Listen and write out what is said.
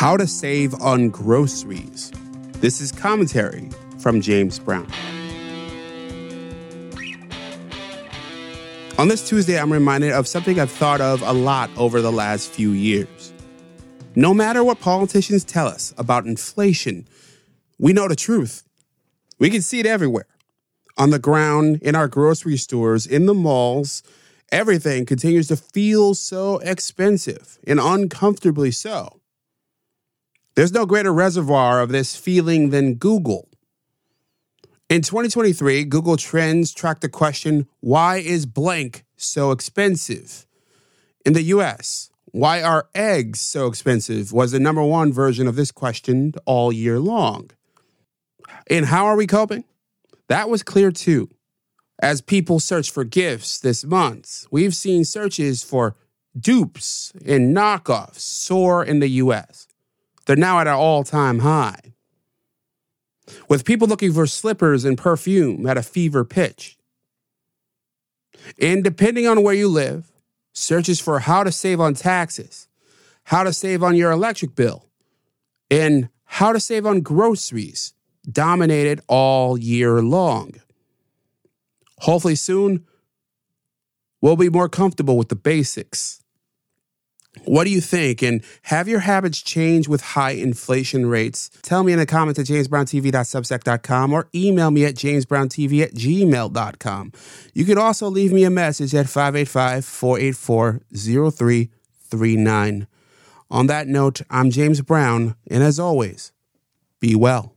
How to Save on Groceries. This is commentary from James Brown. On this Tuesday, I'm reminded of something I've thought of a lot over the last few years. No matter what politicians tell us about inflation, we know the truth. We can see it everywhere on the ground, in our grocery stores, in the malls. Everything continues to feel so expensive and uncomfortably so. There's no greater reservoir of this feeling than Google. In 2023, Google Trends tracked the question, Why is blank so expensive? In the US, Why are eggs so expensive? was the number one version of this question all year long. And how are we coping? That was clear too. As people search for gifts this month, we've seen searches for dupes and knockoffs soar in the US. They're now at an all time high with people looking for slippers and perfume at a fever pitch. And depending on where you live, searches for how to save on taxes, how to save on your electric bill, and how to save on groceries dominated all year long. Hopefully, soon, we'll be more comfortable with the basics. What do you think? And have your habits changed with high inflation rates? Tell me in the comments at jamesbrowntv.substack.com or email me at jamesbrowntv at gmail.com. You can also leave me a message at 585 484 0339. On that note, I'm James Brown, and as always, be well.